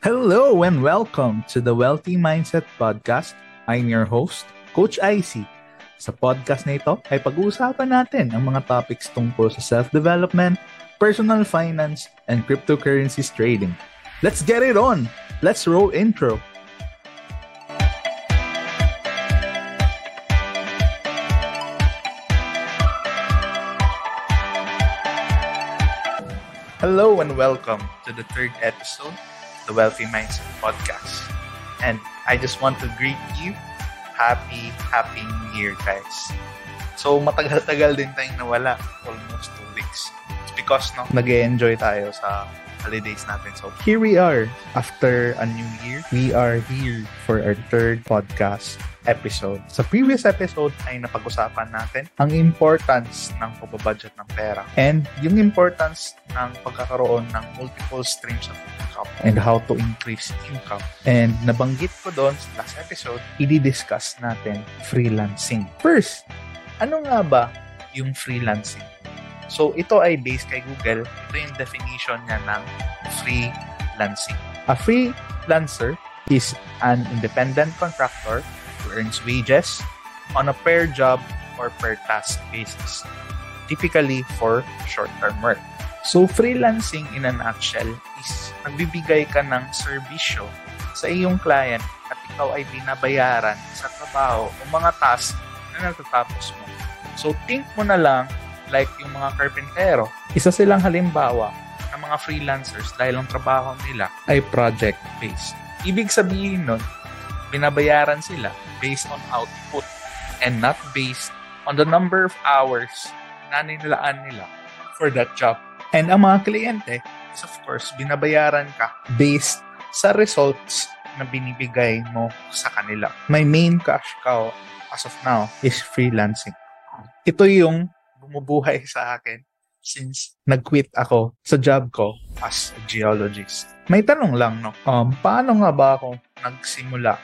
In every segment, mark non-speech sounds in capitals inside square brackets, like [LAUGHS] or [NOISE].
Hello and welcome to the Wealthy Mindset Podcast. I'm your host, Coach Icy. Sa podcast na ito ay pag-uusapan natin ang mga topics tungkol sa self-development, personal finance, and cryptocurrencies trading. Let's get it on! Let's roll intro! Hello and welcome to the third episode the Wealthy Mindset Podcast. And I just want to greet you. Happy, happy New Year, guys. So, matagal-tagal din tayong nawala. Almost two weeks. It's because no, nag enjoy tayo sa holidays natin. So, here we are. After a new year, we are here for our third podcast episode. Sa previous episode ay napag-usapan natin ang importance ng pagbabudget ng pera and yung importance ng pagkakaroon ng multiple streams of income and how to increase income. And nabanggit ko doon sa last episode, i-discuss natin freelancing. First, ano nga ba yung freelancing? So, ito ay based kay Google. Ito yung definition niya ng freelancing. A freelancer is an independent contractor who earns wages on a per job or per task basis, typically for short-term work. So, freelancing in a nutshell is nagbibigay ka ng serbisyo sa iyong client at ikaw ay binabayaran sa trabaho o mga task na natatapos mo. So, think mo na lang like yung mga karpentero. Isa silang halimbawa ng mga freelancers dahil ang trabaho nila ay project-based. Ibig sabihin nun, binabayaran sila based on output and not based on the number of hours na nilaan nila for that job. And ang mga kliyente is of course binabayaran ka based sa results na binibigay mo sa kanila. My main cash cow as of now is freelancing. Ito yung bumubuhay [LAUGHS] sa akin since nag-quit ako sa job ko as a geologist. May tanong lang, no? Um, paano nga ba ako nagsimula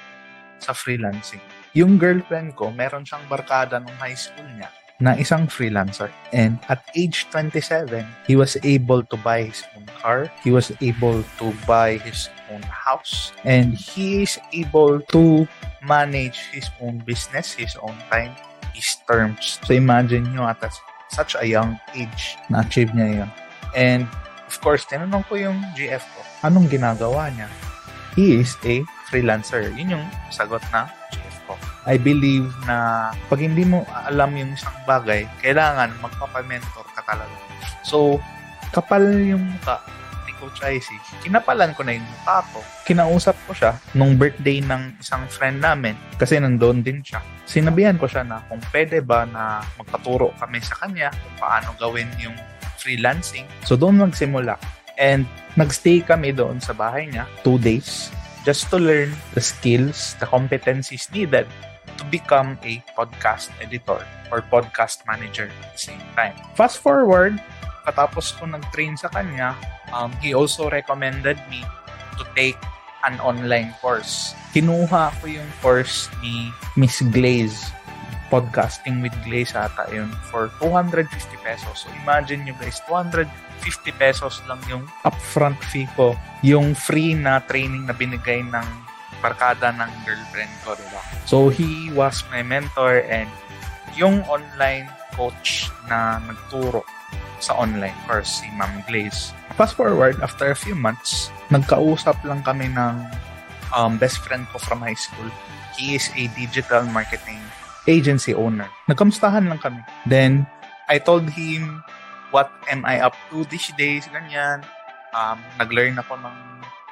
sa freelancing? Yung girlfriend ko, meron siyang barkada nung high school niya na isang freelancer. And at age 27, he was able to buy his own car. He was able to buy his own house. And he is able to manage his own business, his own time, his terms. So imagine nyo at such a young age na-achieve niya yun. And of course, tinanong ko yung GF ko, anong ginagawa niya? He is a freelancer. Yun yung sagot na GF ko. I believe na pag hindi mo alam yung isang bagay, kailangan magpapamentor ka talaga. So, kapal yung mukha Coach Icy. Kinapalan ko na yung mukha ko. Kinausap ko siya nung birthday ng isang friend namin kasi nandoon din siya. Sinabihan ko siya na kung pwede ba na magpaturo kami sa kanya kung paano gawin yung freelancing. So doon magsimula. And nagstay kami doon sa bahay niya, two days, just to learn the skills, the competencies needed to become a podcast editor or podcast manager at the same time. Fast forward, katapos ko nag-train sa kanya, um, he also recommended me to take an online course. Kinuha ko yung course ni Miss Glaze. Podcasting with Glaze ata yun for 250 pesos. So imagine nyo guys, 250 pesos lang yung upfront fee ko. Yung free na training na binigay ng barkada ng girlfriend ko, diba? So he was my mentor and yung online coach na nagturo sa online course, si Ma'am Glaze. Fast forward, after a few months, nagkausap lang kami ng um, best friend ko from high school. He is a digital marketing agency owner. Nagkamustahan lang kami. Then, I told him what am I up to these days, ganyan. Um, nag-learn ako ng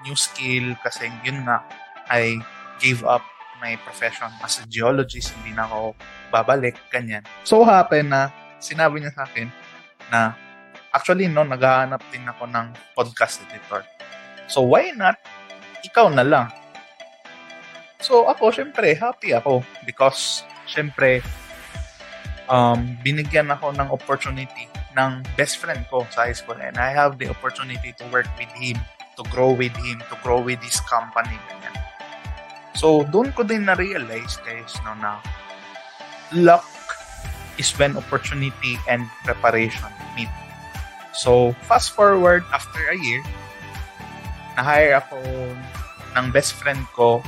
new skill kasi yun nga, I gave up my profession as a geologist. Hindi na ako babalik, ganyan. So, happen na sinabi niya sa akin na actually, no, naghahanap din ako ng podcast editor. So, why not? Ikaw na lang. So, ako, syempre, happy ako because syempre, um, binigyan ako ng opportunity ng best friend ko sa high school and I have the opportunity to work with him, to grow with him, to grow with his company. Ganyan. So, doon ko din na-realize, guys, no, na luck is when opportunity and preparation meet. So, fast forward after a year, na-hire ako ng best friend ko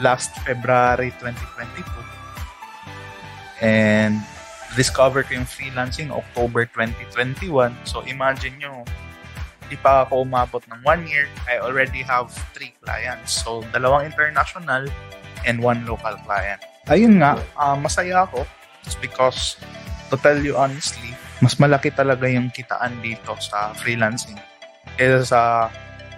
last February 2022. And discover ko yung freelancing October 2021. So imagine nyo, di pa ako umabot ng one year, I already have three clients. So dalawang international and one local client. Ayun nga, uh, masaya ako. It's because, to tell you honestly, mas malaki talaga yung kitaan dito sa freelancing kaysa sa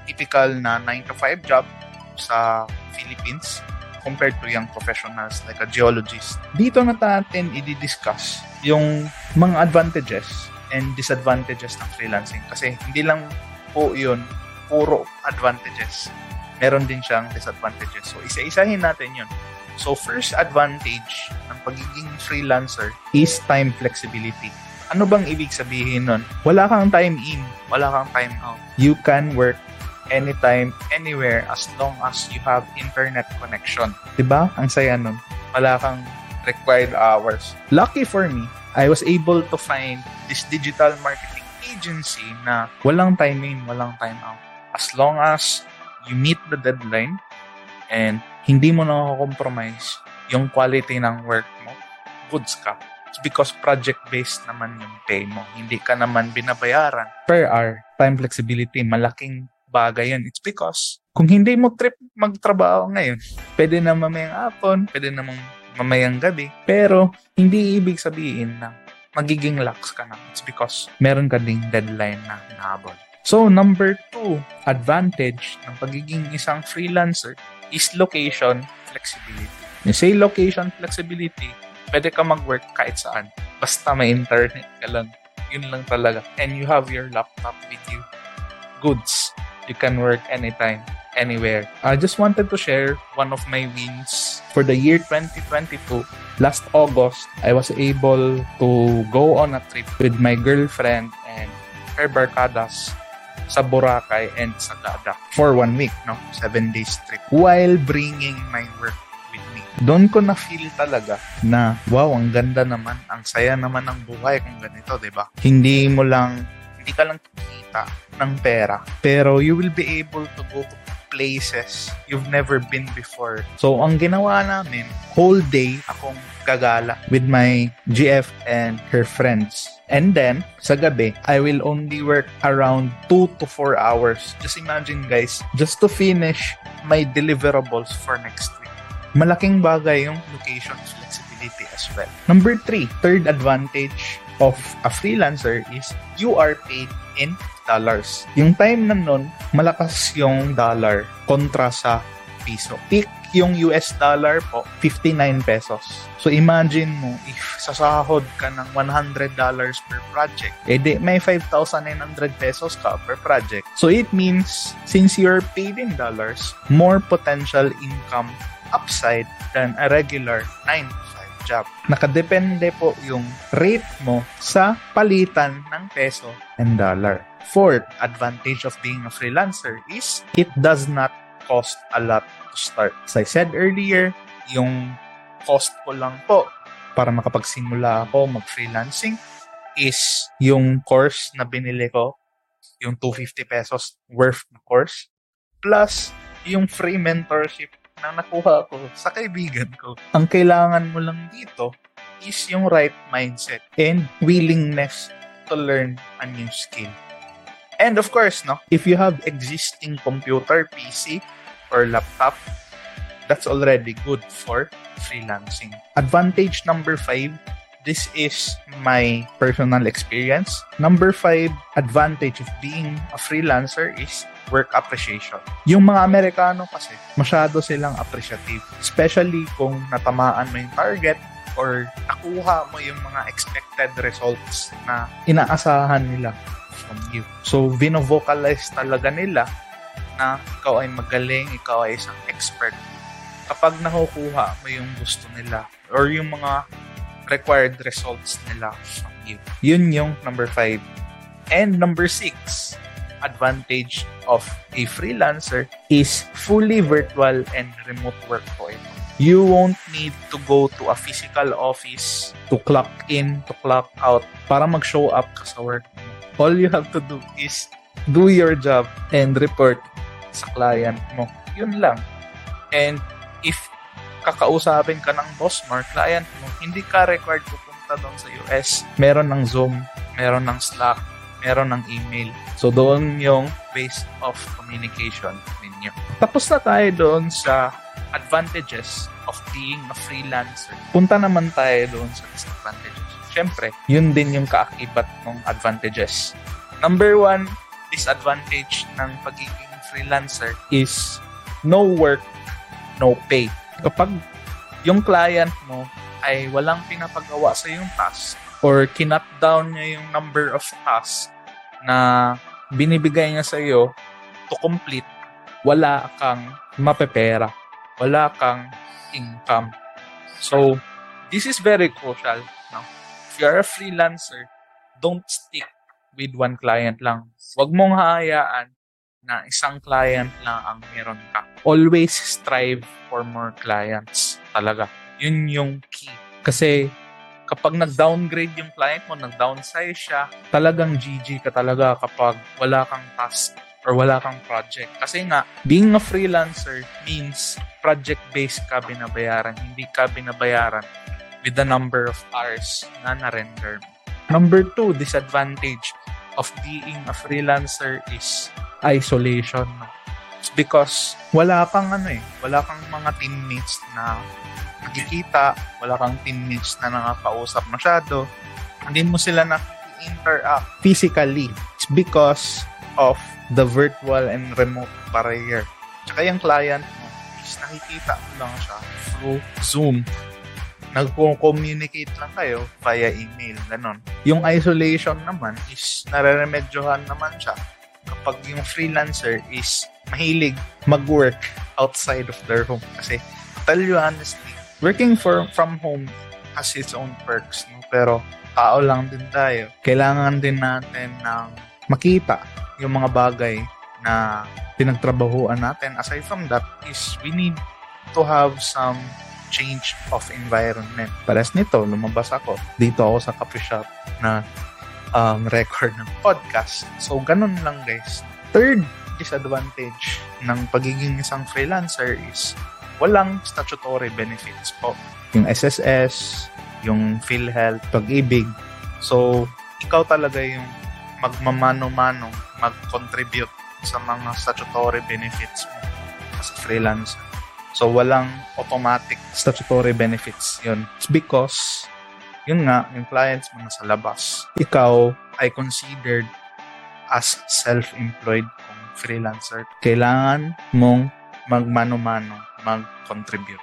typical na 9 to 5 job sa Philippines compared to young professionals like a geologist. Dito na natin i-discuss yung mga advantages and disadvantages ng freelancing kasi hindi lang po yun puro advantages. Meron din siyang disadvantages. So, isa-isahin natin yun. So, first advantage ng pagiging freelancer is time flexibility. Ano bang ibig sabihin nun? Wala kang time in, wala kang time out. You can work anytime, anywhere, as long as you have internet connection. Diba? Ang saya nun. Wala kang required hours. Lucky for me, I was able to find this digital marketing agency na walang time in, walang time out. As long as you meet the deadline and hindi mo na compromise yung quality ng work mo, goods ka. It's because project-based naman yung pay mo. Hindi ka naman binabayaran per hour. Time flexibility, malaking bagay yan. It's because kung hindi mo trip magtrabaho ngayon, pwede na mamayang hapon, pwede na mamayang gabi, pero hindi ibig sabihin na magiging lax ka na. It's because meron ka ding deadline na nahabol. So, number two, advantage ng pagiging isang freelancer is location flexibility. You say location flexibility, pwede ka mag-work kahit saan. Basta may internet ka lang. Yun lang talaga. And you have your laptop with you. Goods you can work anytime, anywhere. I just wanted to share one of my wins for the year 2022. Last August, I was able to go on a trip with my girlfriend and her barkadas sa Boracay and sa Dada for one week, no? Seven days trip. While bringing my work. Doon ko na-feel talaga na, wow, ang ganda naman. Ang saya naman ng buhay kung ganito, di ba? Hindi mo lang, hindi ka lang kikita ng pera. Pero you will be able to go to places you've never been before. So, ang ginawa namin, whole day akong gagala with my GF and her friends. And then, sa gabi, I will only work around 2 to 4 hours. Just imagine guys, just to finish my deliverables for next week. Malaking bagay yung location flexibility as well. Number 3, third advantage of a freelancer is you are paid in dollars. Yung time na nun, malakas yung dollar kontra sa piso. Peak yung US dollar po, 59 pesos. So imagine mo, if sasahod ka ng $100 per project, edi may 5,900 pesos ka per project. So it means, since you're paid in dollars, more potential income upside than a regular 9 job. Nakadepende po yung rate mo sa palitan ng peso and dollar. Fourth advantage of being a freelancer is it does not cost a lot to start. As I said earlier, yung cost ko lang po para makapagsimula ako mag-freelancing is yung course na binili ko, yung 250 pesos worth na course, plus yung free mentorship na nakuha ko sa kaibigan ko. Ang kailangan mo lang dito is yung right mindset and willingness to learn a new skill. And of course, no, if you have existing computer, PC, or laptop, that's already good for freelancing. Advantage number five, this is my personal experience. Number five, advantage of being a freelancer is work appreciation. Yung mga Amerikano kasi, masyado silang appreciative. Especially kung natamaan mo yung target or nakuha mo yung mga expected results na inaasahan nila from you. So, vino-vocalize talaga nila na ikaw ay magaling, ikaw ay isang expert. Kapag nakukuha mo yung gusto nila or yung mga required results nila from you. Yun yung number five. And number six, advantage of a freelancer is fully virtual and remote work po ito. You won't need to go to a physical office to clock in, to clock out para mag-show up ka sa work all you have to do is do your job and report sa client mo. Yun lang. And if kakausapin ka ng boss mo client mo, hindi ka required pupunta doon sa US. Meron ng Zoom, meron ng Slack, meron ng email. So, doon yung base of communication ninyo. Tapos na tayo doon sa advantages of being a freelancer. Punta naman tayo doon sa disadvantages. Siyempre, yun din yung kaakibat ng advantages. Number one, disadvantage ng pagiging freelancer is no work, no pay kapag yung client mo ay walang pinapagawa sa yung task or kinut down niya yung number of tasks na binibigay niya sa iyo to complete, wala kang mapepera. Wala kang income. So, this is very crucial. No? If you're a freelancer, don't stick with one client lang. Huwag mong hayaan na isang client lang ang meron ka. Always strive for more clients. Talaga. Yun yung key. Kasi kapag nag-downgrade yung client mo, nag-downsize siya, talagang GG ka talaga kapag wala kang task or wala kang project. Kasi nga, being a freelancer means project-based ka binabayaran. Hindi ka binabayaran with the number of hours na na-render. Number two, disadvantage of being a freelancer is isolation. It's because wala kang ano eh, wala kang mga teammates na nakikita, wala kang teammates na nakakausap masyado. Hindi mo sila na-interact physically. It's because of the virtual and remote barrier. Tsaka yung client mo is nakikita mo lang siya through Zoom. Nagko-communicate lang kayo via email, ganon. Yung isolation naman is nareremedyohan naman siya kapag yung freelancer is mahilig mag-work outside of their home. Kasi, tell you honestly, working for, from home has its own perks. No? Pero, tao lang din tayo. Kailangan din natin ng makita yung mga bagay na pinagtrabahuan natin. Aside from that is we need to have some change of environment. Pares nito, lumabas ako. Dito ako sa coffee shop na um, record ng podcast. So, ganun lang guys. Third disadvantage ng pagiging isang freelancer is walang statutory benefits po. Yung SSS, yung PhilHealth, pag-ibig. So, ikaw talaga yung magmamano-mano, mag-contribute sa mga statutory benefits mo as a freelancer. So, walang automatic statutory benefits yun. It's because yun nga, yung clients mo nasa labas. Ikaw ay considered as self-employed kung freelancer. Kailangan mong magmano-mano, mag-contribute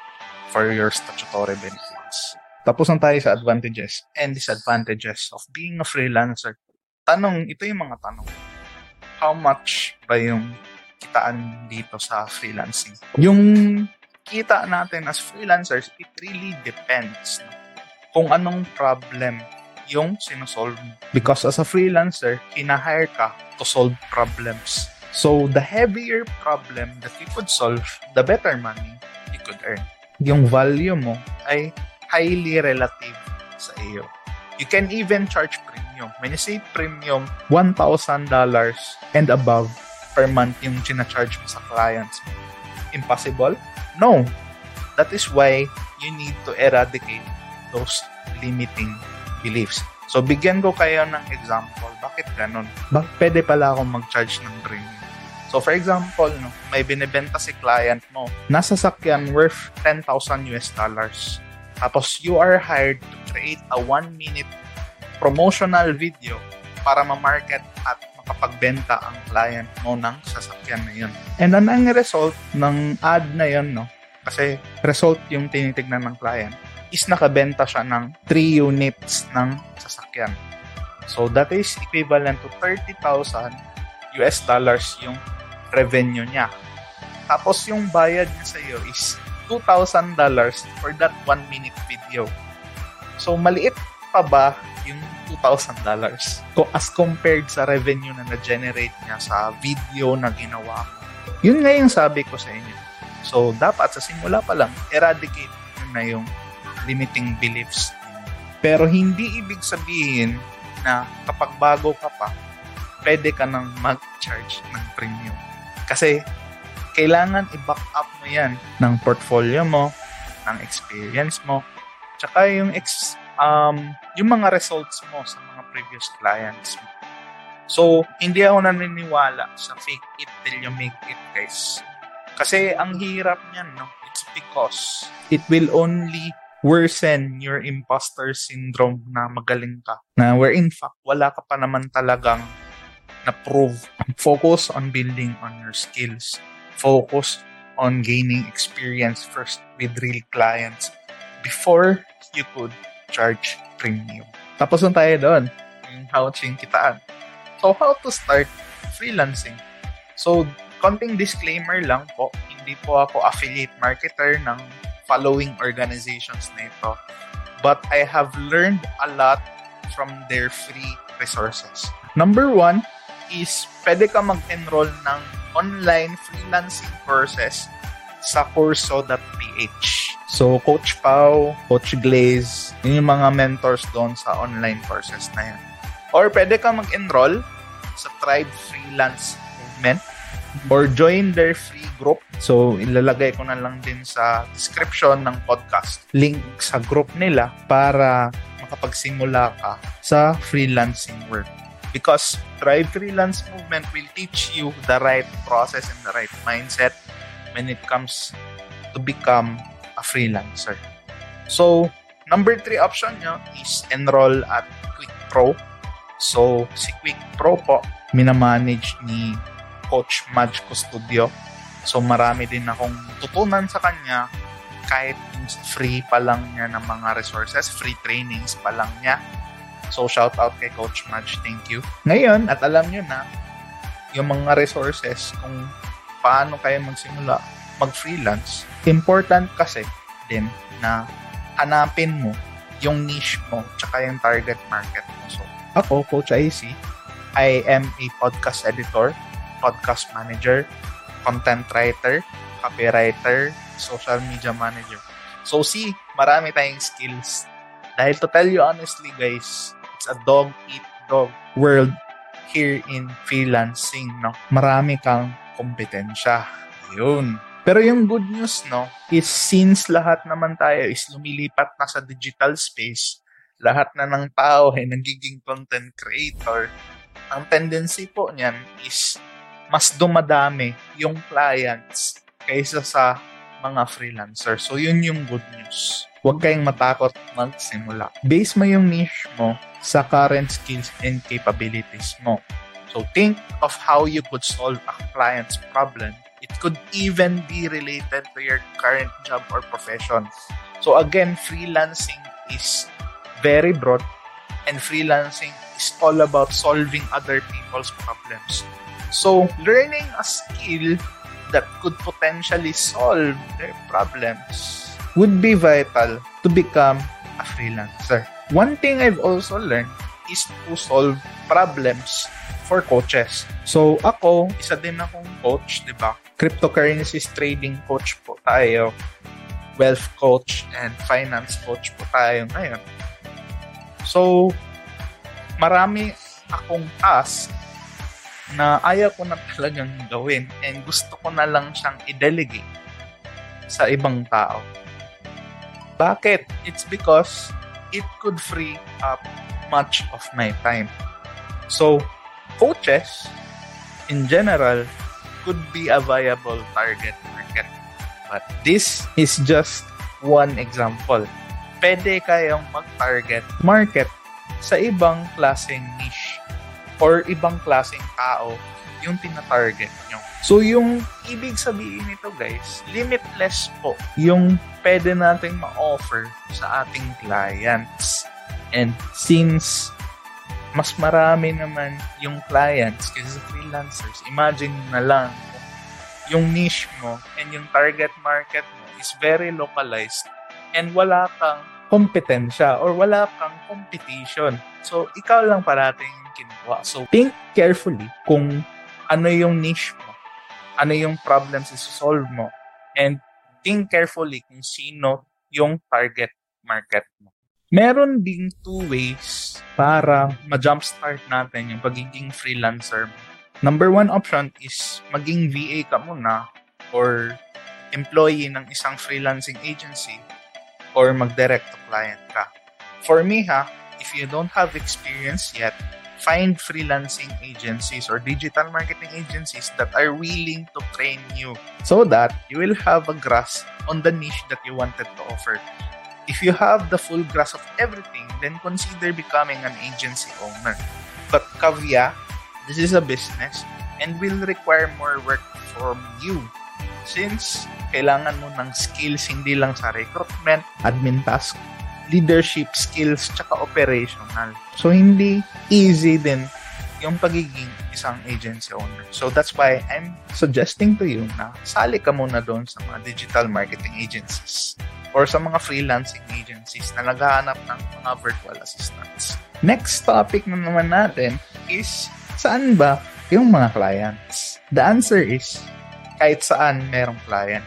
for your statutory benefits. Tapos na tayo sa advantages and disadvantages of being a freelancer. Tanong, ito yung mga tanong. How much ba yung kitaan dito sa freelancing? Yung kita natin as freelancers, it really depends. No? Kung anong problem yung sinosolve mo. Because as a freelancer, hinahire ka to solve problems. So, the heavier problem that you could solve, the better money you could earn. Yung value mo ay highly relative sa iyo. You can even charge premium. When you say premium, $1,000 and above per month yung charge mo sa clients. Impossible? No. That is why you need to eradicate those limiting beliefs. So, bigyan ko kayo ng example. Bakit ganun? Bakit pwede pala akong mag-charge ng premium? So, for example, no, may binibenta si client mo. Nasa sakyan worth 10,000 US dollars. Tapos, you are hired to create a one-minute promotional video para ma-market at makapagbenta ang client mo ng sasakyan na yun. And ano ang result ng ad na yun, no? Kasi result yung tinitignan ng client is nakabenta siya ng 3 units ng sasakyan. So that is equivalent to 30,000 US dollars yung revenue niya. Tapos yung bayad niya sa iyo is $2,000 for that 1 minute video. So maliit pa ba yung $2,000 ko as compared sa revenue na na-generate niya sa video na ginawa mo. Yun nga yung sabi ko sa inyo. So, dapat sa simula pa lang, eradicate na yung limiting beliefs. Pero hindi ibig sabihin na kapag bago ka pa, pwede ka nang mag-charge ng premium. Kasi kailangan i-back up mo yan ng portfolio mo, ng experience mo, tsaka yung ex, um, yung mga results mo sa mga previous clients mo. So, hindi ako naniniwala sa fake it till you make it, guys. Kasi ang hirap niyan, no? It's because it will only worsen your imposter syndrome na magaling ka. Na where in fact, wala ka pa naman talagang na-prove. Focus on building on your skills. Focus on gaining experience first with real clients before you could charge premium. Tapos na tayo doon. Yung how to kitaan. So, how to start freelancing? So, konting disclaimer lang po, hindi po ako affiliate marketer ng following organizations na ito. But I have learned a lot from their free resources. Number one is pwede ka mag-enroll ng online freelancing courses sa curso.ph. So, Coach Pau, Coach Glaze, yun yung mga mentors doon sa online courses na yan. Or pwede ka mag-enroll sa Tribe Freelance Movement or join their free group. So, ilalagay ko na lang din sa description ng podcast link sa group nila para makapagsimula ka sa freelancing work. Because Thrive Freelance Movement will teach you the right process and the right mindset when it comes to become a freelancer. So, number three option nyo is enroll at Quick Pro. So, si Quick Pro po, minamanage ni Coach Madge Custodio. So, marami din akong tutunan sa kanya kahit free pa lang niya ng mga resources, free trainings pa lang niya. So, shout out kay Coach Madge. Thank you. Ngayon, at alam nyo na, yung mga resources kung paano kayo magsimula mag-freelance, important kasi din na hanapin mo yung niche mo tsaka yung target market mo. So, ako, Coach IC, I am a podcast editor, podcast manager, content writer, copywriter, social media manager. So, see, marami tayong skills. Dahil to tell you honestly, guys, it's a dog-eat-dog world here in freelancing, no? Marami kang kompetensya. Yun. Pero yung good news, no, is since lahat naman tayo is lumilipat na sa digital space, lahat na ng tao ay nagiging content creator, ang tendency po niyan is mas dumadami yung clients kaysa sa mga freelancer. So, yun yung good news. Huwag kayong matakot magsimula. Base mo yung niche mo sa current skills and capabilities mo. So, think of how you could solve a client's problem It could even be related to your current job or profession. So again, freelancing is very broad and freelancing is all about solving other people's problems. So learning a skill that could potentially solve their problems would be vital to become a freelancer. One thing I've also learned is to solve problems for coaches. So, ako, isa din akong coach, di ba? Cryptocurrencies trading coach po tayo. Wealth coach and finance coach po tayo ngayon. So, marami akong task na ayaw ko na talagang gawin and gusto ko na lang siyang i-delegate sa ibang tao. Bakit? It's because it could free up much of my time. So, coaches, in general, could be a viable target market. But this is just one example. Pwede kayong mag-target market sa ibang klaseng niche or ibang klaseng tao yung tina-target nyo. So, yung ibig sabihin nito guys, limitless po yung pwede nating ma-offer sa ating clients. And since mas marami naman yung clients kasi freelancers. Imagine na lang yung niche mo and yung target market mo is very localized and wala kang kompetensya or wala kang competition. So, ikaw lang parating kinuha. So, think carefully kung ano yung niche mo, ano yung problems solve mo, and think carefully kung sino yung target market mo. Meron ding two ways para ma-jumpstart natin yung pagiging freelancer. Number one option is maging VA ka muna or employee ng isang freelancing agency or mag-direct to client ka. For me ha, if you don't have experience yet, find freelancing agencies or digital marketing agencies that are willing to train you so that you will have a grasp on the niche that you wanted to offer. If you have the full grasp of everything, then consider becoming an agency owner. But caveat, this is a business and will require more work from you since kailangan mo ng skills hindi lang sa recruitment, admin task, leadership skills, tsaka operational. So, hindi easy din yung pagiging isang agency owner. So, that's why I'm suggesting to you na sali ka muna doon sa mga digital marketing agencies or sa mga freelancing agencies na naghahanap ng mga virtual assistants. Next topic na naman natin is saan ba yung mga clients? The answer is kahit saan merong client.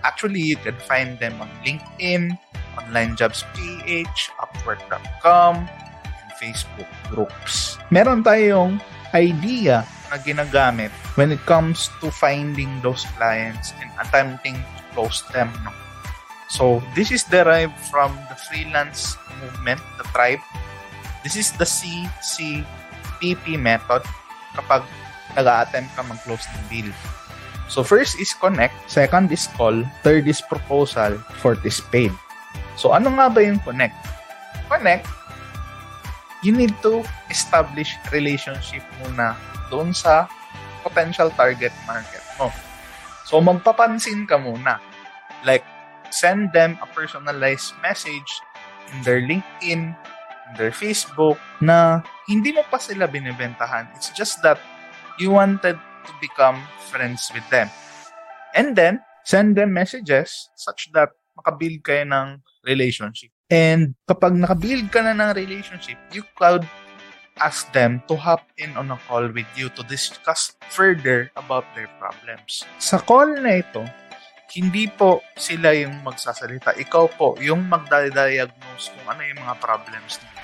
Actually, you can find them on LinkedIn, Online Jobs PH, Upwork.com, and Facebook groups. Meron tayong idea na ginagamit when it comes to finding those clients and attempting to close them. So, this is derived from the freelance movement, the tribe. This is the CCPP method kapag nag-attempt ka mag-close ng deal. So, first is connect, second is call, third is proposal, fourth is paid. So, ano nga ba yung connect? Connect, you need to establish relationship muna doon sa potential target market mo. So, magpapansin ka muna. Like, send them a personalized message in their LinkedIn, in their Facebook, na hindi mo pa sila binibentahan. It's just that you wanted to become friends with them. And then, send them messages such that makabuild kayo ng relationship. And kapag nakabuild ka na ng relationship, you could ask them to hop in on a call with you to discuss further about their problems. Sa call na ito, hindi po sila yung magsasalita. Ikaw po yung magda-diagnose kung ano yung mga problems nila.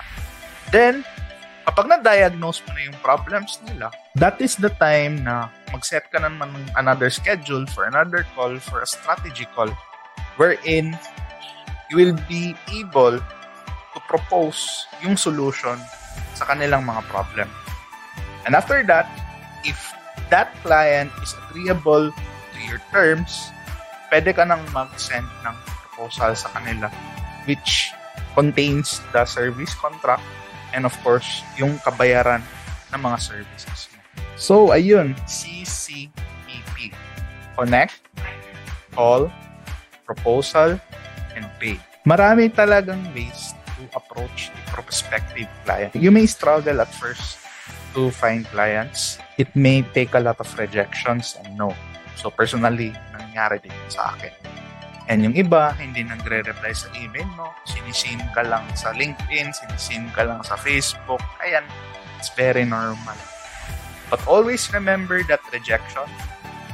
Then, kapag na-diagnose mo na yung problems nila, that is the time na mag-set ka naman ng another schedule for another call, for a strategy call, wherein you will be able to propose yung solution sa kanilang mga problem. And after that, if that client is agreeable to your terms, pwede ka nang mag-send ng proposal sa kanila which contains the service contract and of course, yung kabayaran ng mga services. So, ayun, CCPP. Connect, call, proposal, and pay. Marami talagang ways to approach the prospective client. You may struggle at first to find clients. It may take a lot of rejections and no. So personally, nangyari din sa akin. And yung iba, hindi nagre-reply sa email mo. Sinisin ka lang sa LinkedIn, sinisin ka lang sa Facebook. Ayan, it's very normal. But always remember that rejection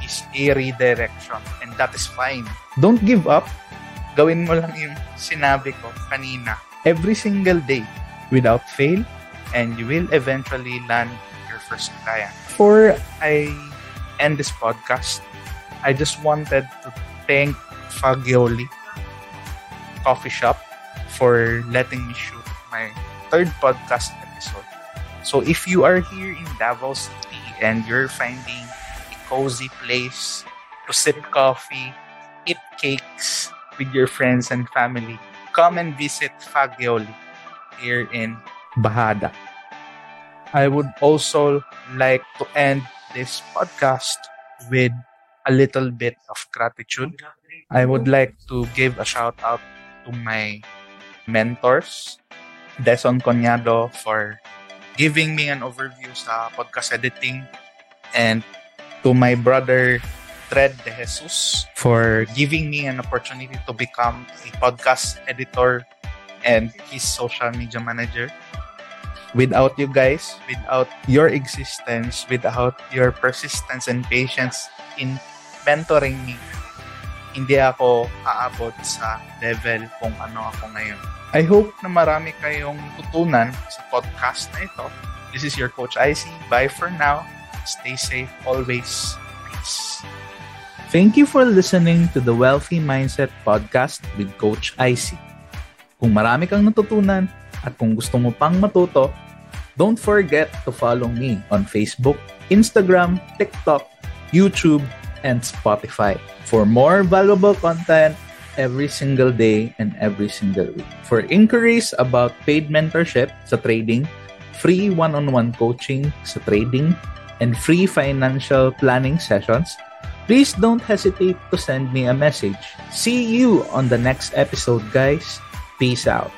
is a redirection and that is fine. Don't give up. Gawin mo lang yung sinabi ko kanina. Every single day without fail and you will eventually land your first client. Before I end this podcast, I just wanted to thank Fagioli Coffee Shop for letting me shoot my third podcast episode. So if you are here in Davao City and you're finding a cozy place to sip coffee, eat cakes with your friends and family, come and visit Fagioli here in Bahada. I would also like to end this podcast with a little bit of gratitude. I would like to give a shout out to my mentors, Deson Conyado for giving me an overview sa podcast editing and to my brother Fred De Jesus for giving me an opportunity to become a podcast editor and his social media manager. Without you guys, without your existence, without your persistence and patience in mentoring me, hindi ako aabot sa level kung ano ako ngayon. I hope na marami kayong tutunan sa podcast na ito. This is your Coach IC. Bye for now. Stay safe always. Peace. Thank you for listening to the Wealthy Mindset Podcast with Coach IC. Kung marami kang natutunan at kung gusto mo pang matuto, don't forget to follow me on Facebook, Instagram, TikTok, YouTube, and Spotify for more valuable content every single day and every single week. For inquiries about paid mentorship sa trading, free one-on-one coaching sa trading, and free financial planning sessions, please don't hesitate to send me a message. See you on the next episode, guys. Peace out.